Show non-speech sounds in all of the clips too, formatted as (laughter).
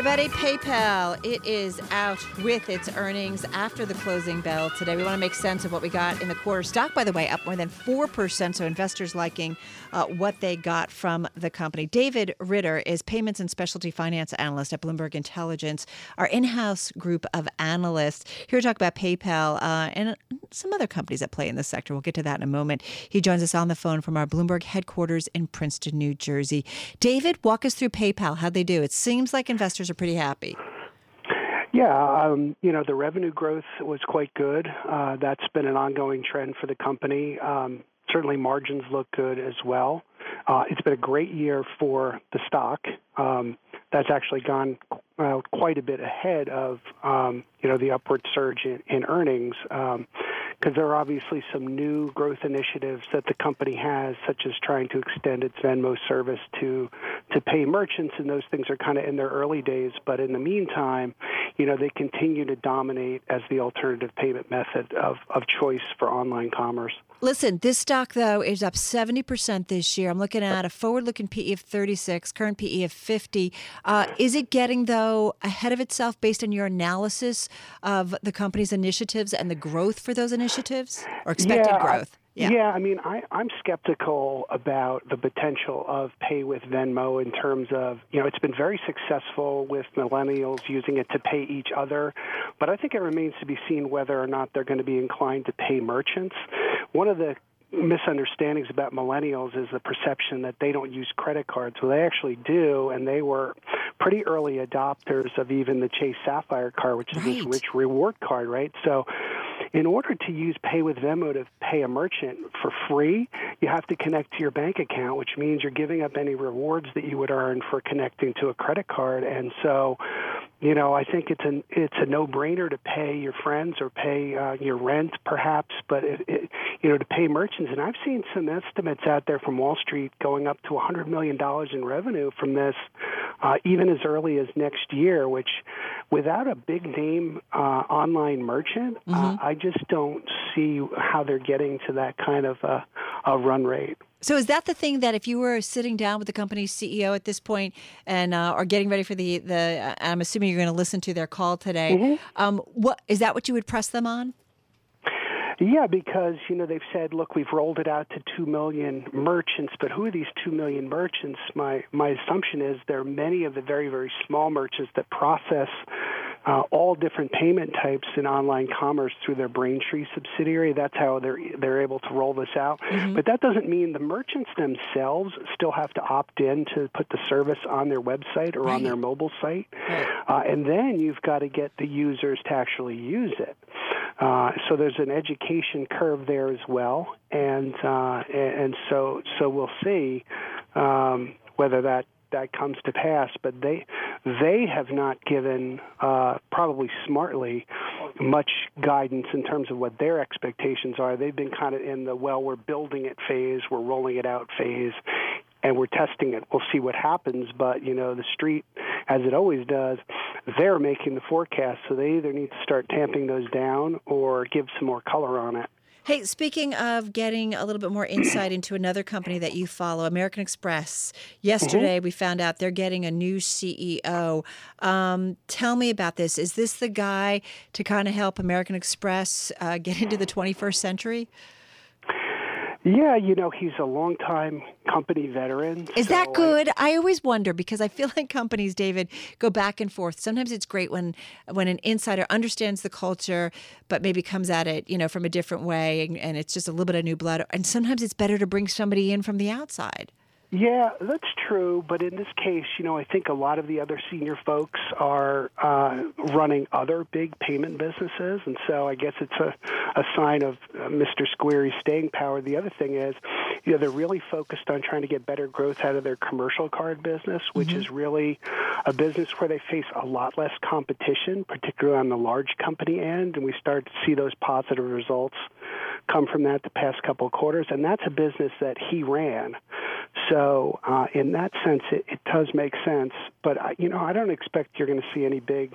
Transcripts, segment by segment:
everybody. PayPal, it is out with its earnings after the closing bell today. We want to make sense of what we got in the quarter. Stock, by the way, up more than 4%, so investors liking uh, what they got from the company. David Ritter is payments and specialty finance analyst at Bloomberg Intelligence, our in house group of analysts. Here to talk about PayPal uh, and some other companies that play in this sector. We'll get to that in a moment. He joins us on the phone from our Bloomberg headquarters in Princeton, New Jersey. David, walk us through PayPal. How'd they do? It seems like investors are pretty happy. Yeah, um, you know, the revenue growth was quite good. Uh, that's been an ongoing trend for the company. Um, certainly, margins look good as well. Uh, it's been a great year for the stock. Um, that's actually gone uh, quite a bit ahead of um, you know the upward surge in, in earnings because there are obviously some new growth initiatives that the company has, such as trying to extend its Venmo service to to pay merchants, and those things are kind of in their early days. But in the meantime, you know they continue to dominate as the alternative payment method of, of choice for online commerce. Listen, this stock though is up 70% this year. I'm looking at a forward-looking PE of 36, current PE of 50. Uh, is it getting though ahead of itself based on your analysis of the company's initiatives and the growth for those initiatives or expected yeah, growth? Yeah. yeah, I mean, I, I'm skeptical about the potential of pay with Venmo in terms of, you know, it's been very successful with millennials using it to pay each other, but I think it remains to be seen whether or not they're going to be inclined to pay merchants. One of the misunderstandings about millennials is the perception that they don't use credit cards. Well, they actually do, and they were pretty early adopters of even the Chase Sapphire card, which is right. this rich reward card, right? So in order to use Pay with Venmo to pay a merchant for free, you have to connect to your bank account, which means you're giving up any rewards that you would earn for connecting to a credit card. And so, you know, I think it's an it's a no-brainer to pay your friends or pay uh, your rent, perhaps, but it, it, you know, to pay merchants. And I've seen some estimates out there from Wall Street going up to 100 million dollars in revenue from this, uh, even as early as next year. Which, without a big name uh, online merchant, uh, Mm-hmm. I just don't see how they're getting to that kind of a, a run rate. So is that the thing that if you were sitting down with the company's CEO at this point and uh, are getting ready for the the, I'm assuming you're going to listen to their call today. Mm-hmm. Um, what is that? What you would press them on? Yeah, because you know they've said, look, we've rolled it out to two million merchants, but who are these two million merchants? My my assumption is there are many of the very very small merchants that process uh, all different payment types in online commerce through their Braintree subsidiary. That's how they're they're able to roll this out. But that doesn't mean the merchants themselves still have to opt in to put the service on their website or on their mobile site, uh, and then you've got to get the users to actually use it. Uh, so there's an education curve there as well, and uh, and so so we'll see um, whether that that comes to pass. But they they have not given uh, probably smartly much guidance in terms of what their expectations are. They've been kind of in the well, we're building it phase, we're rolling it out phase. And we're testing it. We'll see what happens. But you know, the street, as it always does, they're making the forecast. So they either need to start tamping those down or give some more color on it. Hey, speaking of getting a little bit more insight into another company that you follow, American Express. Yesterday, Mm-hmm. we found out they're getting a new CEO. Um, tell me about this. Is this the guy to kind of help American Express uh, get into the 21st century? Yeah, you know, he's a longtime company veteran. Is so that I- good? I always wonder because I feel (laughs) like companies, David, go back and forth. Sometimes it's great when when an insider understands the culture, but maybe comes at it, you know, from a different way, and, and it's just a little bit of new blood. And sometimes it's better to bring somebody in from the outside. Yeah, that's true. But in this case, you know, I think a lot of the other senior folks are uh, running other big payment businesses, and so I guess it's a, a sign of uh, Mr. Squeri's staying power. The other thing is, you know, they're really focused on trying to get better growth out of their commercial card business, which is really a business where they face a lot less competition, particularly on the large company end, and we start to see those positive results come from that the past couple of quarters, and that's a business that he ran. So, uh, in that sense, it, it does make sense. But I, you know, I don't expect you're going to see any big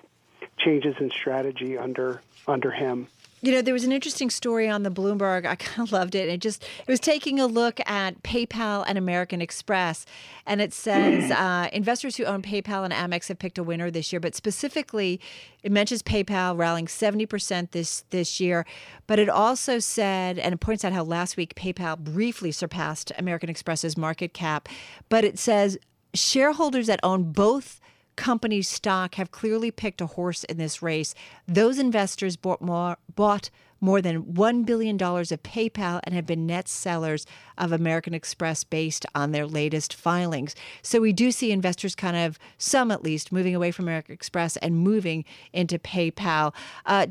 changes in strategy under under him. You know, there was an interesting story on the Bloomberg. I (laughs) kind of loved it. It just it was taking a look at PayPal and American Express, and it says (clears throat) uh, investors who own PayPal and Amex have picked a winner this year. But specifically, it mentions PayPal rallying seventy percent this this year. But it also said, and it points out how last week PayPal briefly surpassed American Express's market cap. But it says shareholders that own both companies' stock have clearly picked a horse in this race. Those investors bought more, bought more than $1 billion of PayPal and have been net sellers of American Express based on their latest filings. So we do see investors kind of, some at least, moving away from American Express and moving into PayPal. Uh,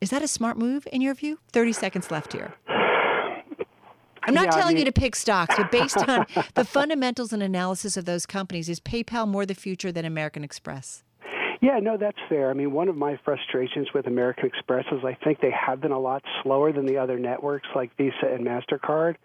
is that a smart move in your view? 30 seconds left here. I'm not Yeah, I telling mean- you to pick stocks, but based on (laughs) the fundamentals and analysis of those companies, is PayPal more the future than American Express? Yeah, no, that's fair. I mean, one of my frustrations with American Express is I think they have been a lot slower than the other networks like Visa and Mastercard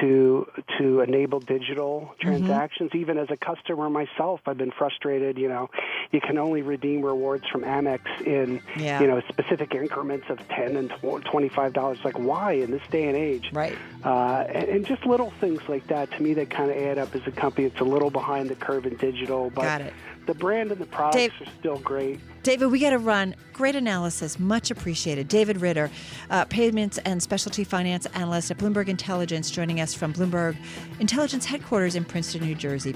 to to enable digital transactions. Even as a customer myself, I've been frustrated. You know, you can only redeem rewards from Amex in Yeah. you know specific increments of ten and twenty five dollars. Like, why in this day and age? Right. Uh, and, and just little things like that to me that kind of add up as a company. It's a little behind the curve in digital, but Got it. the brand and the products Dave- are still great. David, we got to run. Great analysis, much appreciated. David Ritter, uh, payments and specialty finance analyst at Bloomberg Intelligence, joining us from Bloomberg Intelligence headquarters in Princeton, New Jersey.